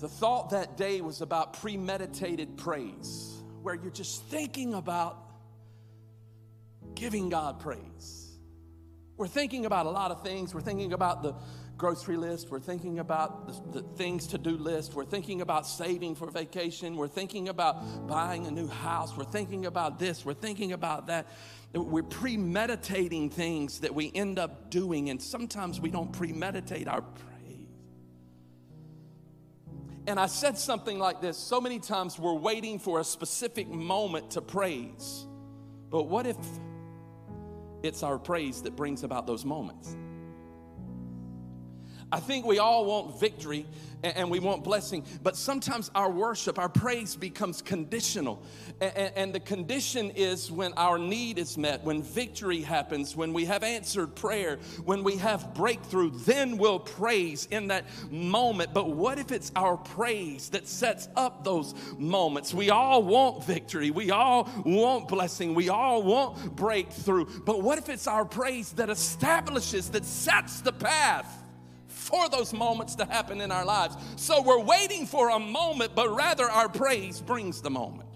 The thought that day was about premeditated praise, where you're just thinking about giving God praise. We're thinking about a lot of things. We're thinking about the grocery list. We're thinking about the, the things to do list. We're thinking about saving for vacation. We're thinking about buying a new house. We're thinking about this. We're thinking about that. We're premeditating things that we end up doing, and sometimes we don't premeditate our praise. And I said something like this so many times we're waiting for a specific moment to praise. But what if it's our praise that brings about those moments? I think we all want victory and we want blessing, but sometimes our worship, our praise becomes conditional. And the condition is when our need is met, when victory happens, when we have answered prayer, when we have breakthrough, then we'll praise in that moment. But what if it's our praise that sets up those moments? We all want victory, we all want blessing, we all want breakthrough. But what if it's our praise that establishes, that sets the path? For those moments to happen in our lives. So we're waiting for a moment, but rather our praise brings the moment.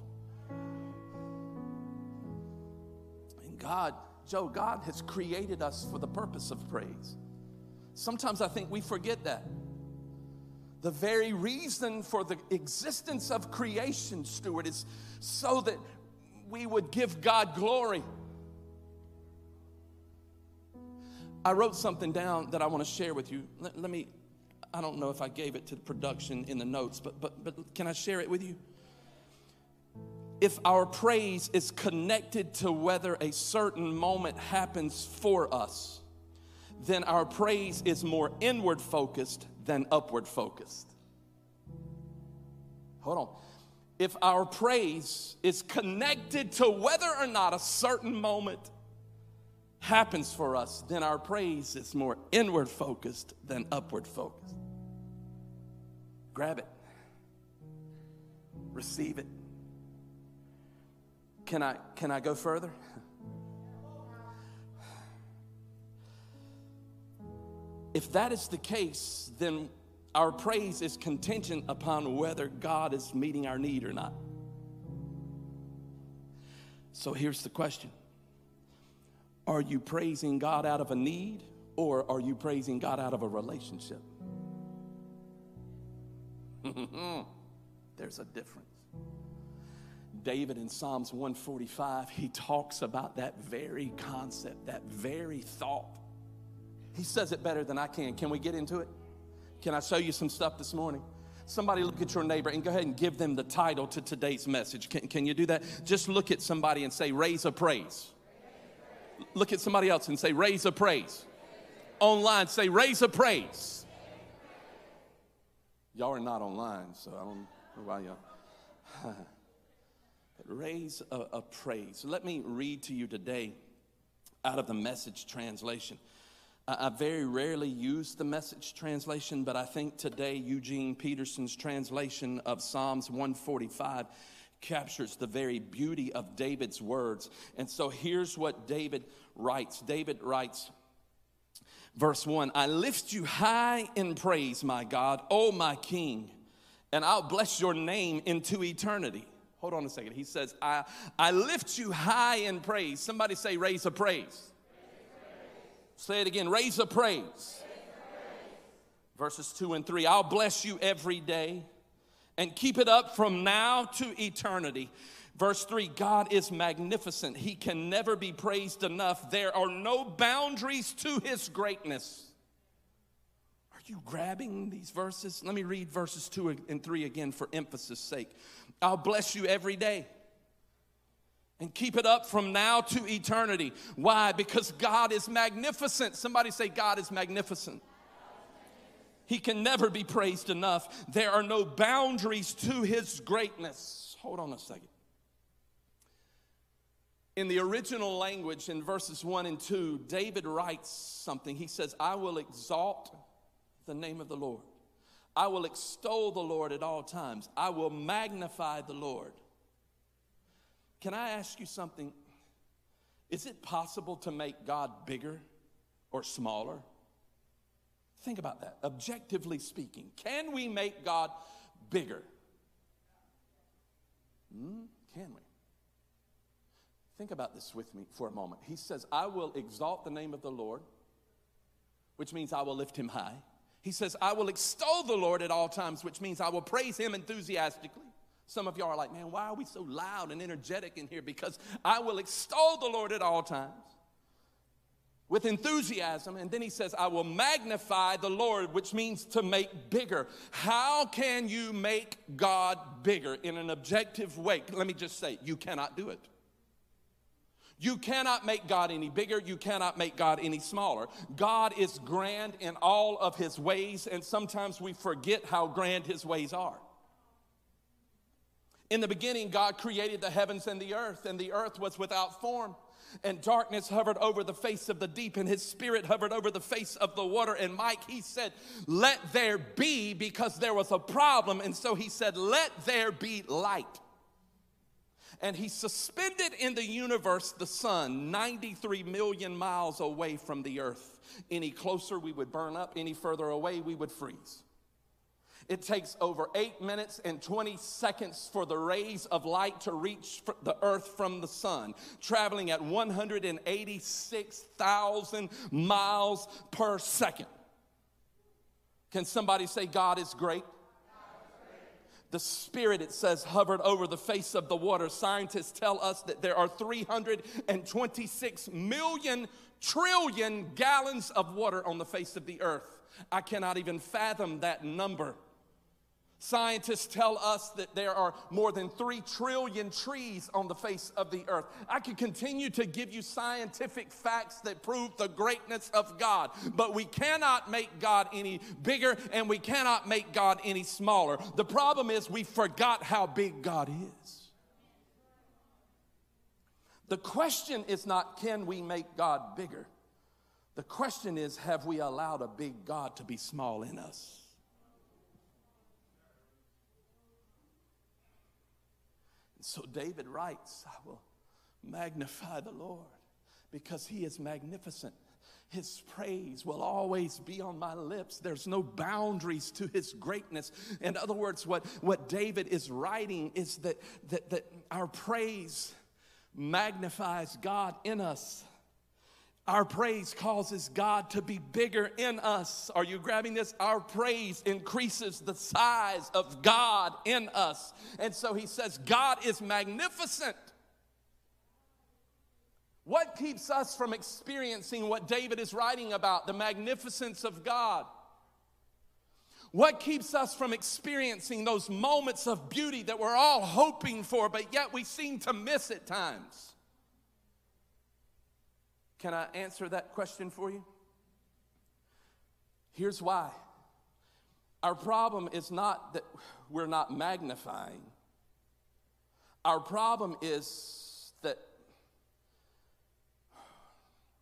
And God, Joe, God has created us for the purpose of praise. Sometimes I think we forget that. The very reason for the existence of creation, Stuart, is so that we would give God glory. I wrote something down that I want to share with you. Let, let, me, I don't know if I gave it to the production in the notes, but, but, but can I share it with you? If our praise is connected to whether a certain moment happens for us, then our praise is more inward focused than upward focused. Hold on. If our praise is connected to whether or not a certain moment happens for us, then our praise is more inward focused than upward focused. Grab it, receive it. Can I, can I go further? If that is the case, then our praise is contingent upon whether God is meeting our need or not. So here's the question are you praising God out of a need or are you praising God out of a relationship? There's a difference. David in Psalms 145, he talks about that very concept, that very thought. He says it better than I can. Can we get into it? Can I show you some stuff this morning? Somebody look at your neighbor and go ahead and give them the title to today's message. Can, can you do that? Just look at somebody and say, Raise a praise. Look at somebody else and say, raise a praise. Online, say, raise a praise. Y'all are not online, so I don't know why y'all. raise a, a praise. Let me read to you today out of the message translation. I very rarely use the message translation, but I think today Eugene Peterson's translation of Psalms 145 captures the very beauty of David's words. And so here's what David writes David writes, verse 1 I lift you high in praise, my God, O my King, and I'll bless your name into eternity. Hold on a second. He says, I, I lift you high in praise. Somebody say, raise a praise. Say it again, raise a praise. Raise a praise. Verses 2 and 3 I'll bless you every day and keep it up from now to eternity. Verse 3 God is magnificent. He can never be praised enough. There are no boundaries to his greatness. Are you grabbing these verses? Let me read verses 2 and 3 again for emphasis' sake. I'll bless you every day and keep it up from now to eternity. Why? Because God is magnificent. Somebody say, God is magnificent. He can never be praised enough. There are no boundaries to his greatness. Hold on a second. In the original language, in verses 1 and 2, David writes something. He says, I will exalt the name of the Lord. I will extol the Lord at all times. I will magnify the Lord. Can I ask you something? Is it possible to make God bigger or smaller? Think about that. Objectively speaking, can we make God bigger. Hmm? Can we? Think about this with me for a moment. He says, I will exalt the name of the Lord, which means I will lift him high. He says, I will extol the Lord at all times, which means I will praise him enthusiastically. Some of y'all are like, man, why are we so loud and energetic in here? Because I will extol the Lord at all times with enthusiasm. And then he says, I will magnify the Lord, which means to make bigger. How can you make God bigger in an objective way? Let me just say, you cannot do it. You cannot make God any bigger. You cannot make God any smaller. God is grand in all of his ways, and sometimes we forget how grand his ways are. In the beginning, God created the heavens and the earth, and the earth was without form and darkness hovered over the face of the deep, and his spirit hovered over the face of the water. And Mike, he said, Let there be, because there was a problem. And so he said, Let there be light. And he suspended in the universe the sun 93 million miles away from the earth. Any closer, we would burn up, any further away, we would freeze. It takes over eight minutes and 20 seconds for the rays of light to reach the earth from the sun, traveling at 186,000 miles per second. Can somebody say, God is great? The Spirit, it says, hovered over the face of the water. Scientists tell us that there are 326 million trillion gallons of water on the face of the earth. I cannot even fathom that number. Scientists tell us that there are more than 3 trillion trees on the face of the earth. I could continue to give you scientific facts that prove the greatness of God, but we cannot make God any bigger and we cannot make God any smaller. The problem is we forgot how big God is. The question is not can we make God bigger? The question is have we allowed a big God to be small in us? So David writes, I will magnify the Lord because he is magnificent. His praise will always be on my lips. There's no boundaries to his greatness. In other words, what, what David is writing is that, that, that our praise magnifies God in us. Our praise causes God to be bigger in us. Are you grabbing this? Our praise increases the size of God in us. And so he says, God is magnificent. What keeps us from experiencing what David is writing about, the magnificence of God? What keeps us from experiencing those moments of beauty that we're all hoping for, but yet we seem to miss at times? Can I answer that question for you? Here's why. Our problem is not that we're not magnifying. Our problem is that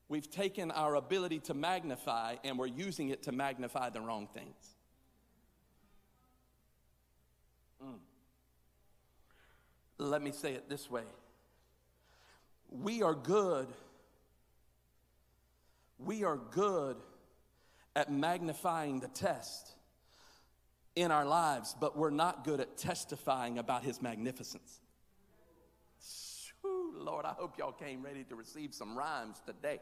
we've taken our ability to magnify and we're using it to magnify the wrong things. Mm. Let me say it this way we are good we are good at magnifying the test in our lives, but we're not good at testifying about his magnificence. Whew, Lord, I hope y'all came ready to receive some rhymes today.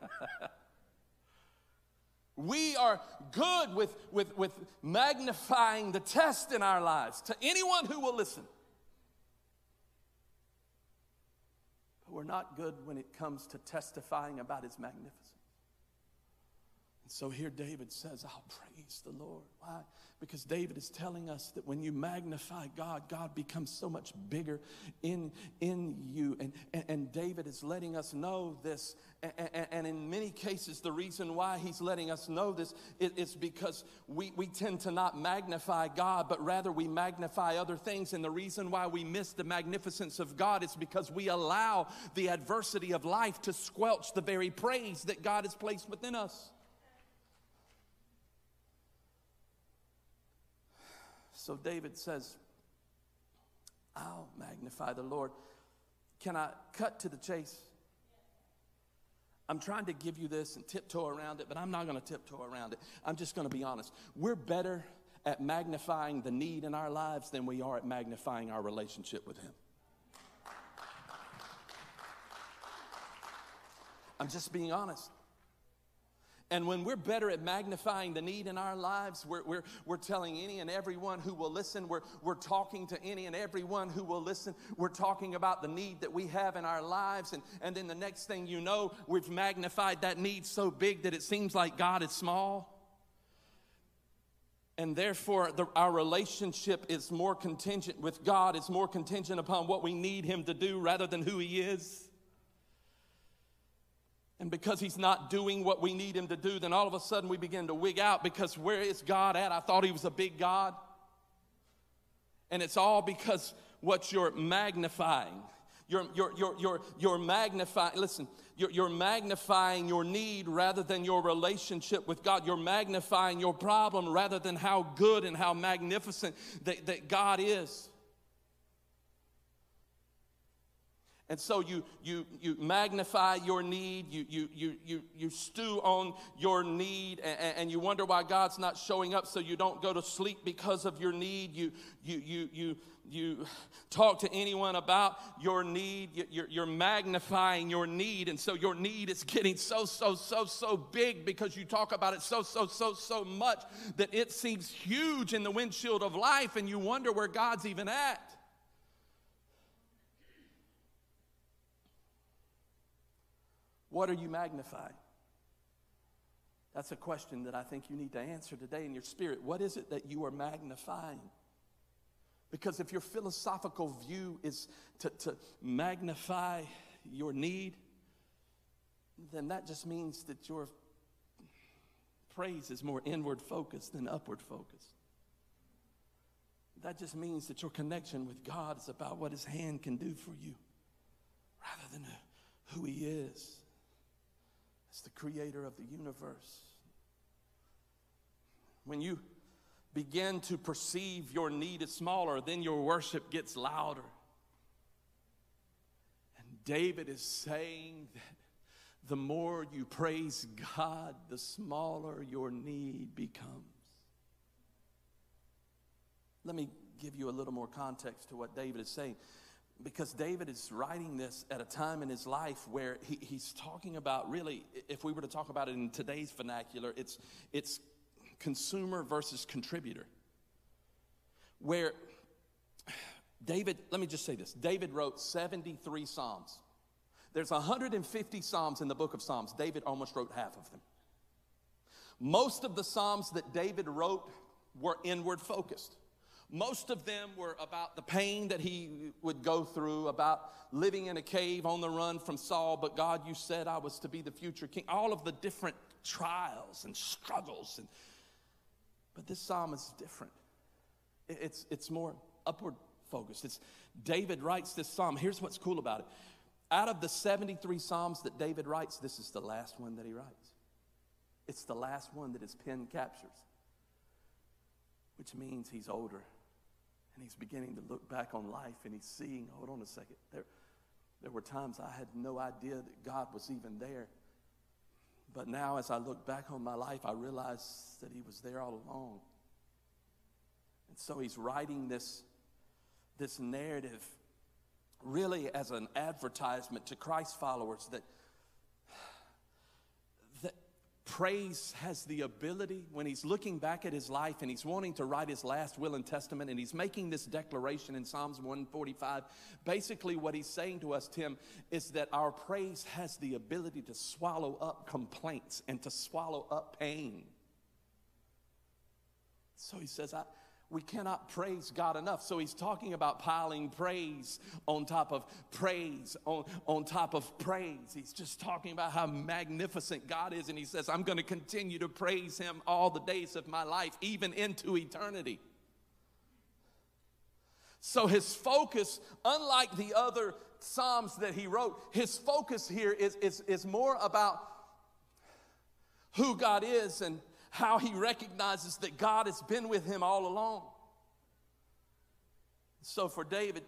we are good with, with, with magnifying the test in our lives to anyone who will listen. We're not good when it comes to testifying about his magnificence. And so here David says, I'll praise the Lord. Why? Because David is telling us that when you magnify God, God becomes so much bigger in, in you. And, and, and David is letting us know this. And, and, in many cases, the reason why he's letting us know this is, is because we, we tend to not magnify God, but rather we magnify other things. And the reason why we miss the magnificence of God is because we allow the adversity of life to squelch the very praise that God has placed within us. So David says, I'll magnify the Lord. Can I cut to the chase? I'm trying to give you this and tiptoe around it, but I'm not going to tiptoe around it. I'm just going to be honest. We're better at magnifying the need in our lives than we are at magnifying our relationship with Him. I'm just being honest. And when we're better at magnifying the need in our lives, we're, we're, we're telling any and everyone who will listen, we're, we're talking to any and everyone who will listen, we're talking about the need that we have in our lives. And, and then the next thing you know, we've magnified that need so big that it seems like God is small. And therefore, the, our relationship is more contingent with God, it's more contingent upon what we need Him to do rather than who He is. And because he's not doing what we need him to do, then all of a sudden we begin to wig out because where is God at? I thought he was a big God. And it's all because what you're magnifying. You're, you're, you're, you're, you're magnifying, listen, you're, you're magnifying your need rather than your relationship with God. You're magnifying your problem rather than how good and how magnificent that, that God is. And so you, you, you magnify your need, you, you, you, you, you stew on your need, and, and, you wonder why God's not showing up, so you don't go to sleep because of your need. You, you, you, you, you talk to anyone about your need, you're, you're magnifying your need, and so your need is getting so, so, so, so big because you talk about it so, so, so, so much that it seems huge in the windshield of life, and you wonder where God's even at. What are you magnifying? That's a question that I think you need to answer today in your spirit. What is it that you are magnifying? Because if your philosophical view is to, to magnify your need, then that just means that your praise is more inward focused than upward focused. That just means that your connection with God is about what His hand can do for you rather than who He is as the creator of the universe. When you begin to perceive your need is smaller, then your worship gets louder. And David is saying that the more you praise God, the smaller your need becomes. Let me give you a little more context to what David is saying because David is writing this at a time in his life where he, he's talking about really, if we were to talk about it in today's vernacular, it's, it's consumer versus contributor. Where David, let me just say this David wrote 73 Psalms. There's 150 Psalms in the book of Psalms. David almost wrote half of them. Most of the Psalms that David wrote were inward focused. Most of them were about the pain that he would go through, about living in a cave on the run from Saul. But God, you said I was to be the future king. All of the different trials and struggles. And, but this psalm is different. It's, it's more upward focused. It's, David writes this psalm. Here's what's cool about it. Out of the 73 psalms that David writes, this is the last one that he writes. It's the last one that his pen captures, which means he's older and he's beginning to look back on life and he's seeing, hold on a second, there, there were times I had no idea that God was even there. But now, as I look back on my life, I realize that he was there all along. And so he's writing this, this narrative really as an advertisement to Christ followers that praise has the ability when he's looking back at his life and he's wanting to write his last will and testament and he's making this declaration in Psalms 145. Basically, what he's saying to us, Tim, is that our praise has the ability to swallow up complaints and to swallow up pain. So he says, I, we cannot praise God enough. So he's talking about piling praise on top of praise, on, on top of praise. He's just talking about how magnificent God is. And he says, I'm going to continue to praise him all the days of my life, even into eternity. So his focus, unlike the other Psalms that he wrote, his focus here is, is, is more about who God is and how he recognizes that God has been with him all along. So for David,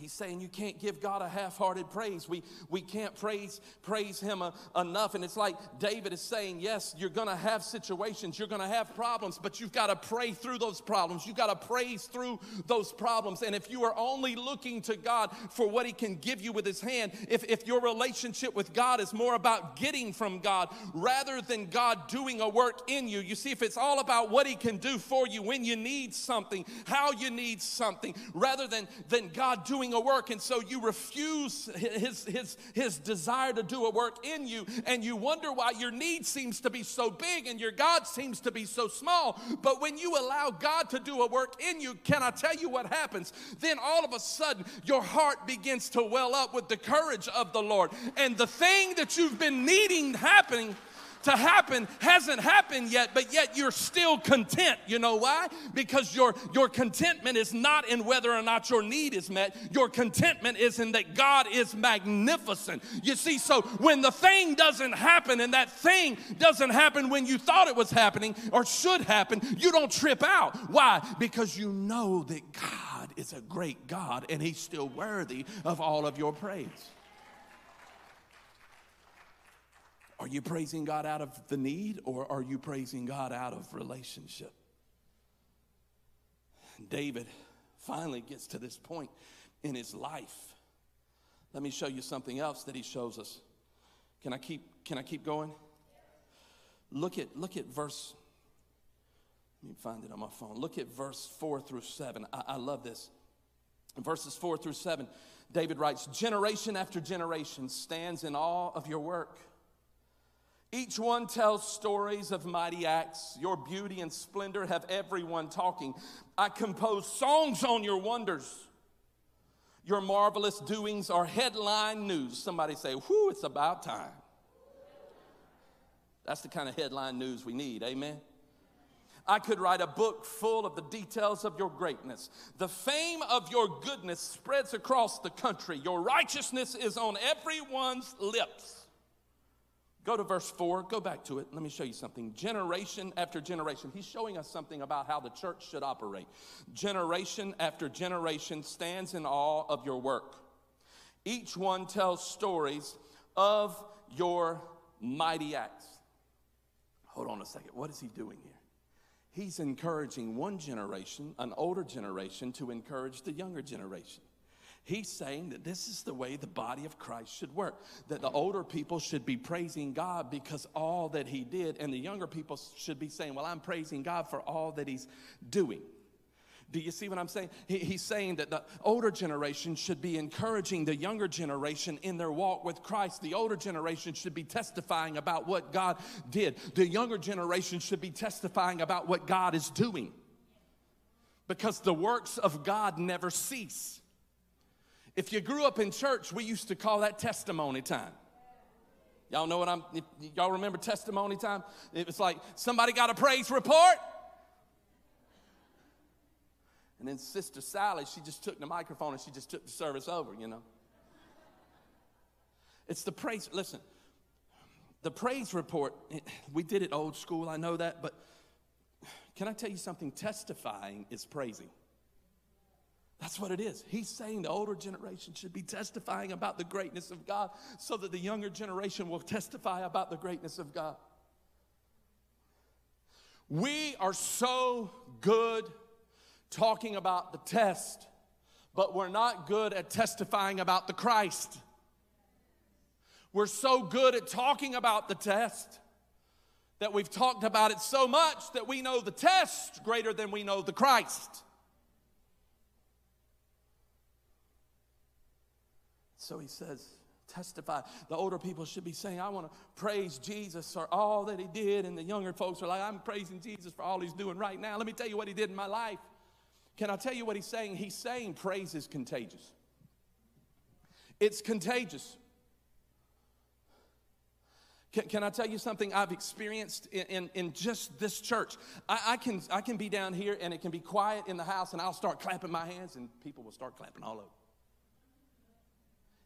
He's saying you can't give God a half-hearted praise. We, we can't praise, praise him a, enough. And it's like David is saying, yes, you're going to have situations, you're going to have problems, but you've got to pray through those problems. You've got to praise through those problems. And if you are only looking to God for what he can give you with his hand, if, if your relationship with God is more about getting from God rather than God doing a work in you, you see, if it's all about what he can do for you when you need something, how you need something, rather than, than God doing a work, and so you refuse his, his, his desire to do a work in you, and you wonder why your need seems to be so big and your God seems to be so small. But when you allow God to do a work in you, can I tell you what happens? Then all of a sudden, your heart begins to well up with the courage of the Lord, and the thing that you've been needing happening to happen hasn't happened yet, but yet you're still content. You know why? Because your, your contentment is not in whether or not your need is met. Your contentment is in that God is magnificent. You see, so when the thing doesn't happen and that thing doesn't happen when you thought it was happening or should happen, you don't trip out. Why? Because you know that God is a great God and He's still worthy of all of your praise. Are you praising God out of the need or are you praising God out of relationship? David finally gets to this point in his life. Let me show you something else that he shows us. Can I keep can I keep going? Look at look at verse let me find it on my phone. Look at verse 4 through 7. I, I love this. In verses 4 through 7, David writes, Generation after generation stands in awe of your work each one tells stories of mighty acts. Your beauty and splendor have everyone talking. I compose songs on your wonders. Your marvelous doings are headline news. Somebody say, Whoo, it's about time. That's the kind of headline news we need. Amen. I could write a book full of the details of your greatness. The fame of your goodness spreads across the country. Your righteousness is on everyone's lips. Go to verse 4, go back to it. Let me show you something. Generation after generation, he's showing us something about how the church should operate. Generation after generation stands in awe of your work. Each one tells stories of your mighty acts. Hold on a second. What is he doing here? He's encouraging one generation, an older generation, to encourage the younger generation. He's saying that this is the way the body of Christ should work. That the older people should be praising God because all that He did, and the younger people should be saying, Well, I'm praising God for all that He's doing. Do you see what I'm saying? He, he's saying that the older generation should be encouraging the younger generation in their walk with Christ. The older generation should be testifying about what God did. The younger generation should be testifying about what God is doing. Because the works of God never cease. If you grew up in church, we used to call that testimony time. Y'all know what I'm, y'all remember testimony time? It was like somebody got a praise report. And then Sister Sally, she just took the microphone and she just took the service over, you know. It's the praise, listen, the praise report, we did it old school, I know that, but can I tell you something? Testifying is praising. That's what it is. He's saying the older generation should be testifying about the greatness of God so that the younger generation will testify about the greatness of God. We are so good talking about the test, but we're not good at testifying about the Christ. We're so good at talking about the test that we've talked about it so much that we know the test greater than we know the Christ. So he says, testify. The older people should be saying, I want to praise Jesus for all that he did. And the younger folks are like, I'm praising Jesus for all he's doing right now. Let me tell you what he did in my life. Can I tell you what he's saying? He's saying praise is contagious. It's contagious. Can, can, I tell you something I've experienced in, in, in just this church? I, I, can, I can be down here and it can be quiet in the house and I'll start clapping my hands and people will start clapping all over.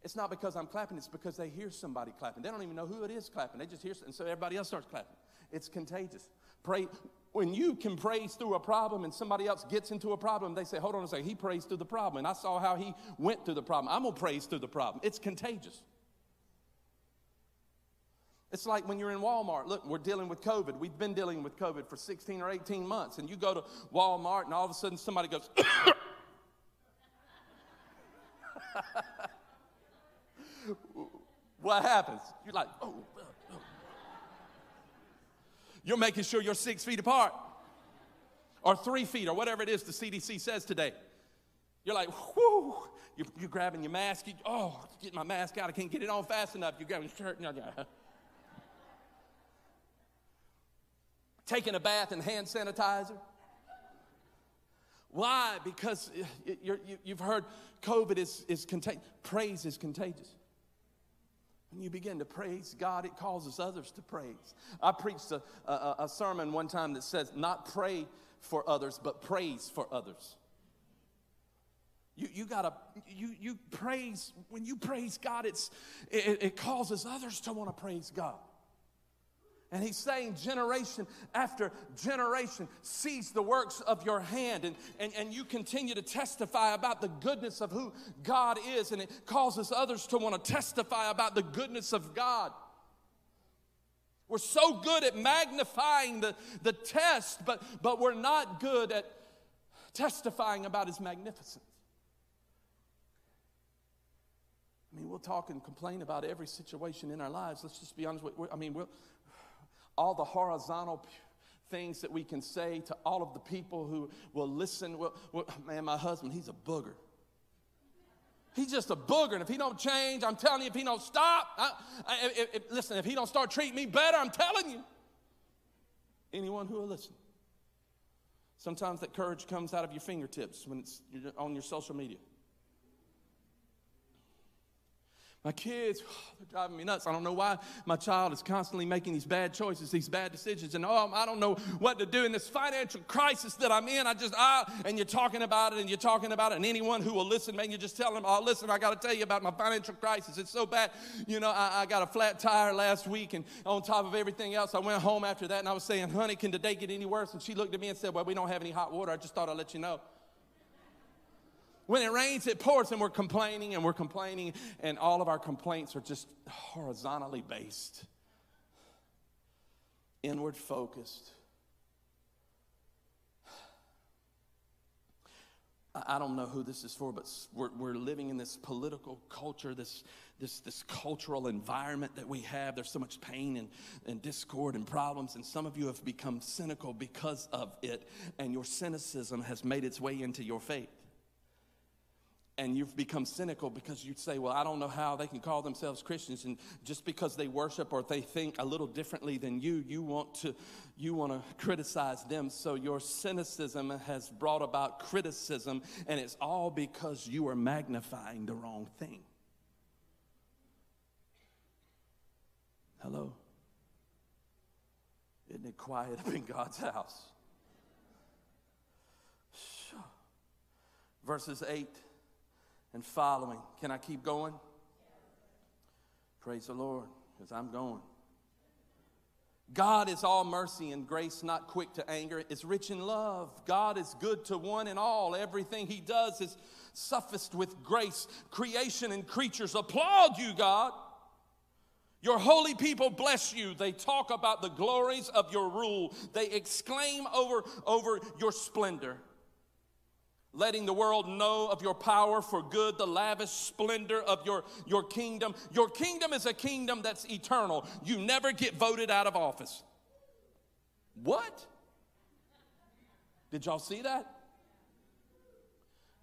It's not because I'm clapping, it's because they hear somebody clapping. They don't even know who it is clapping. They just hear, and so everybody else starts clapping. It's contagious. Pray, when you can praise through a problem and somebody else gets into a problem, they say, hold on a second, he praised through the problem. And I saw how he went through the problem. I'm going to praise through the problem. It's contagious. It's like when you're in Walmart. Look, we're dealing with COVID. We've been dealing with COVID for 16 or 18 months. And you go to Walmart and all of a sudden somebody goes, what happens? You're like, oh, oh, oh, you're making sure you're six feet apart or three feet or whatever it is the CDC says today. You're like, whoo, you're, you're grabbing your mask. You, oh, get my mask out. I can't get it on fast enough. You're grabbing your shirt. Uh-huh. Taking a bath in hand sanitizer. Why? Because uh, you have heard COVID is, is contagious. Praise is contagious. You begin to praise God, it causes others to praise. I preached a, a, a sermon one time that says, not pray for others, but praise for others. You, you gotta, you, you praise, when you praise God, it's, it, it causes others to want to praise God. And he's saying, generation after generation sees the works of your hand, and, and, and you continue to testify about the goodness of who God is, and it causes others to want to testify about the goodness of God. We're so good at magnifying the, the test, but, but we're not good at testifying about his magnificence. I mean, we'll talk and complain about every situation in our lives. Let's just be honest. I mean, we'll, all the horizontal things that we can say to all of the people who will listen. Well, well, man, my husband, he's a booger. He's just a booger, and if he don't change, I'm telling you, if he don't stop, I, I, if, if, listen, if he don't start treating me better, I'm telling you. Anyone who will listen. Sometimes that courage comes out of your fingertips when it's on your social media. My kids, they're driving me nuts. I don't know why my child is constantly making these bad choices, these bad decisions, and oh, I don't know what to do in this financial crisis that I'm in. I just, ah, and you're talking about it, and you're talking about it, and anyone who will listen, man, you just tell them, oh, listen, I got to tell you about my financial crisis. It's so bad. You know, I, I got a flat tire last week, and on top of everything else, I went home after that, and I was saying, honey, can today get any worse? And she looked at me and said, well, we don't have any hot water. I just thought I'd let you know. When it rains, it pours, and we're complaining and we're complaining, and all of our complaints are just horizontally based, inward focused. I don't know who this is for, but we're, we're living in this political culture, this, this, this cultural environment that we have. There's so much pain and, and discord and problems, and some of you have become cynical because of it, and your cynicism has made its way into your faith and you've become cynical because you say, Well, I don't know how they can call themselves Christians. And just because they worship or they think a little differently than you, you want to, you want to criticize them. So your cynicism has brought about criticism, and it's all because you are magnifying the wrong thing. Hello? Isn't it quiet up in God's house? Verses 8 and following. Can I keep going? Praise the Lord, because I'm going. God is all mercy and grace, not quick to anger, is rich in love. God is good to one and all. Everything He does is suffused with grace. Creation and creatures applaud you, God. Your holy people bless you. They talk about the glories of your rule. They exclaim over, over your splendor letting the world know of your power for good, the lavish splendor of your, your kingdom. Your kingdom is a kingdom that's eternal. You never get voted out of office. What? Did y'all see that?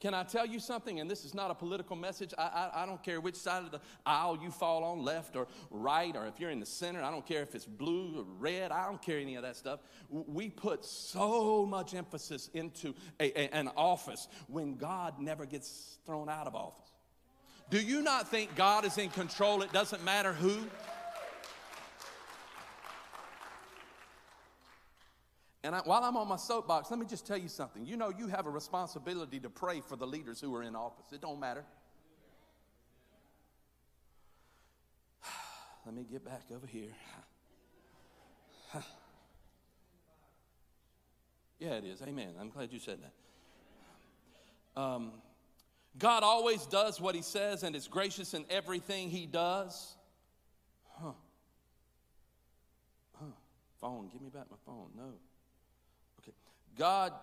Can I tell you something? And this is not a political message. I, I, I, don't care which side of the aisle you fall on, left or right, or if you're in the center. I don't care if it's blue or red. I don't care any of that stuff. We put so much emphasis into a, a, an office when God never gets thrown out of office. Do you not think God is in control? It doesn't matter who. And I, while I'm on my soapbox, let me just tell you something. You know, you have a responsibility to pray for the leaders who are in office. It don't matter. Let me get back over here. Yeah, it is. Amen. I'm glad you said that. Um, God always does what he says and is gracious in everything he does. Huh. Huh. Phone, give me back my phone. No. God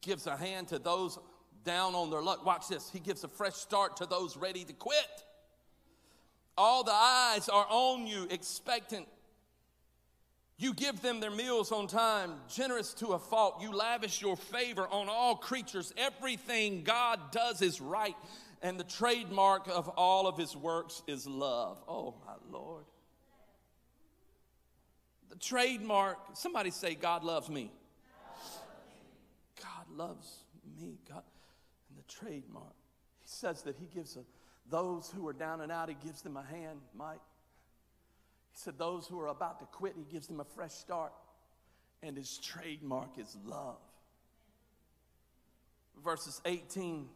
gives a hand to those down on their luck. Watch this. He gives a fresh start to those ready to quit. All the eyes are on you, expectant. You give them their meals on time, generous to a fault. You lavish your favor on all creatures. Everything God does is right. And the trademark of all of his works is love. Oh, my Lord. The trademark, somebody say, God loves me. Loves me. God, and the trademark. He says that he gives a, those who are down and out, he gives them a hand, Mike. He said, Those who are about to quit, he gives them a fresh start. And his trademark is love. Verses 18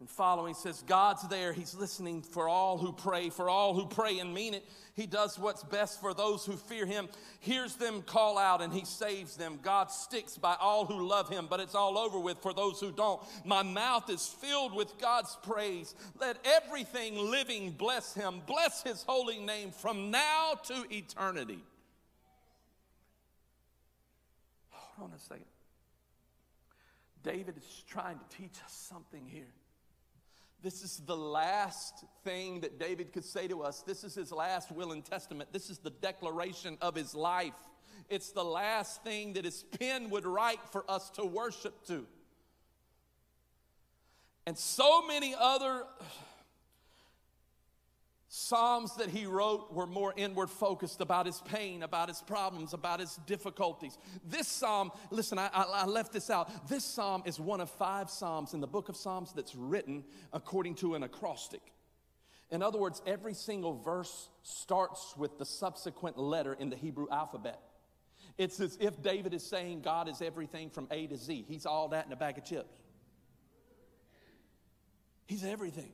and following says, God's there. He's listening for all who pray, for all who pray and mean it. He does what's best for those who fear Him, hears them call out, and He saves them. God sticks by all who love Him, but it's all over with for those who don't. My mouth is filled with God's praise. Let everything living bless Him. Bless His holy name from now to eternity. Hold on a second. David is trying to teach us something here. This is the last thing that David could say to us. This is his last will and testament. This is the declaration of his life. It's the last thing that his pen would write for us to worship to. And so many other Psalms that he wrote were more inward focused about his pain, about his problems, about his difficulties. This psalm, listen, I, I, left this out. This psalm is one of five psalms in the book of Psalms that's written according to an acrostic. In other words, every single verse starts with the subsequent letter in the Hebrew alphabet. It's as if David is saying God is everything from A to Z. He's all that in a bag of chips. He's everything.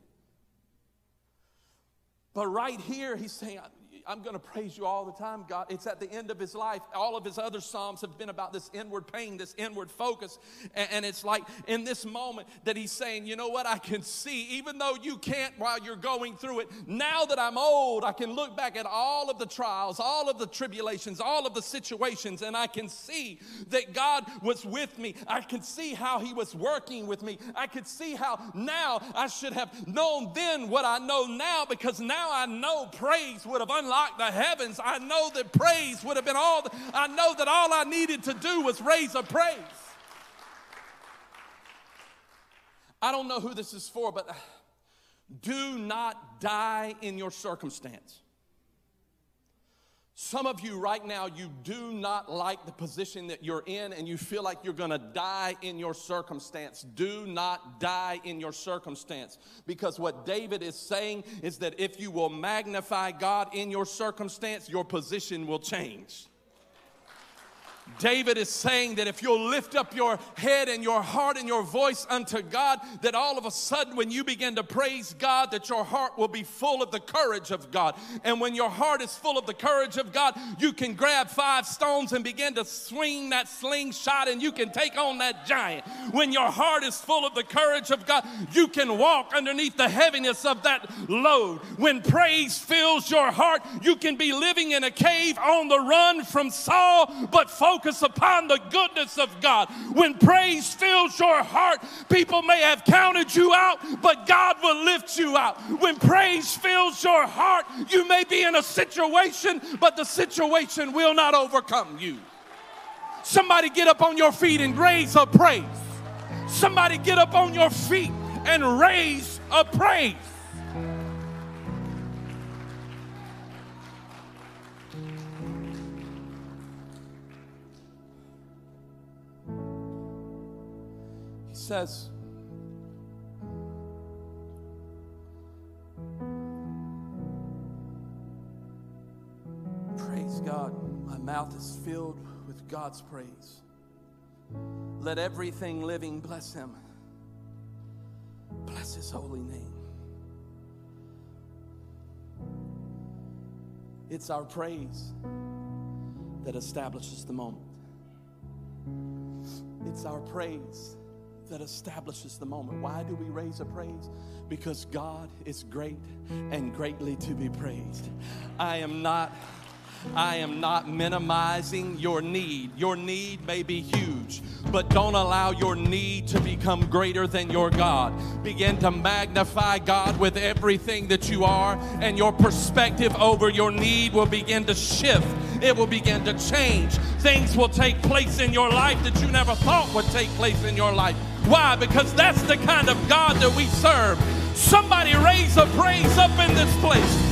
But right here, he's saying, I'm going to praise you all the time, God. It's at the end of his life. All of his other Psalms have been about this inward pain, this inward focus. And, and, it's like in this moment that he's saying, You know what? I can see, even though you can't while you're going through it, now that I'm old, I can look back at all of the trials, all of the tribulations, all of the situations, and I can see that God was with me. I can see how he was working with me. I could see how now I should have known then what I know now because now I know praise would have unlocked the heavens, I know that praise would have been all, the, I know that all I needed to do was raise a praise. I don't know who this is for, but uh, do not die in your circumstance. Some of you right now, you do not like the position that you're in and you feel like you're gonna die in your circumstance. Do not die in your circumstance. Because what David is saying is that if you will magnify God in your circumstance, your position will change. David is saying that if you'll lift up your head and your heart and your voice unto God, that all of a sudden when you begin to praise God, that your heart will be full of the courage of God. And when your heart is full of the courage of God, you can grab five stones and begin to swing that slingshot and you can take on that giant. When your heart is full of the courage of God, you can walk underneath the heaviness of that load. When praise fills your heart, you can be living in a cave on the run from Saul, but focus focus upon the goodness of God. When praise fills your heart, people may have counted you out, but God will lift you out. When praise fills your heart, you may be in a situation, but the situation will not overcome you. Somebody get up on your feet and raise a praise. Somebody get up on your feet and raise a praise. Says, Praise God. My mouth is filled with God's praise. Let everything living bless Him. Bless His holy name. It's our praise that establishes the moment. It's our praise that establishes the moment. Why do we raise a praise? Because God is great and greatly to be praised. I am not I am not minimizing your need. Your need may be huge, but don't allow your need to become greater than your God. Begin to magnify God with everything that you are, and your perspective over your need will begin to shift. It will begin to change. Things will take place in your life that you never thought would take place in your life. Why? Because that's the kind of God that we serve. Somebody raise a praise up in this place.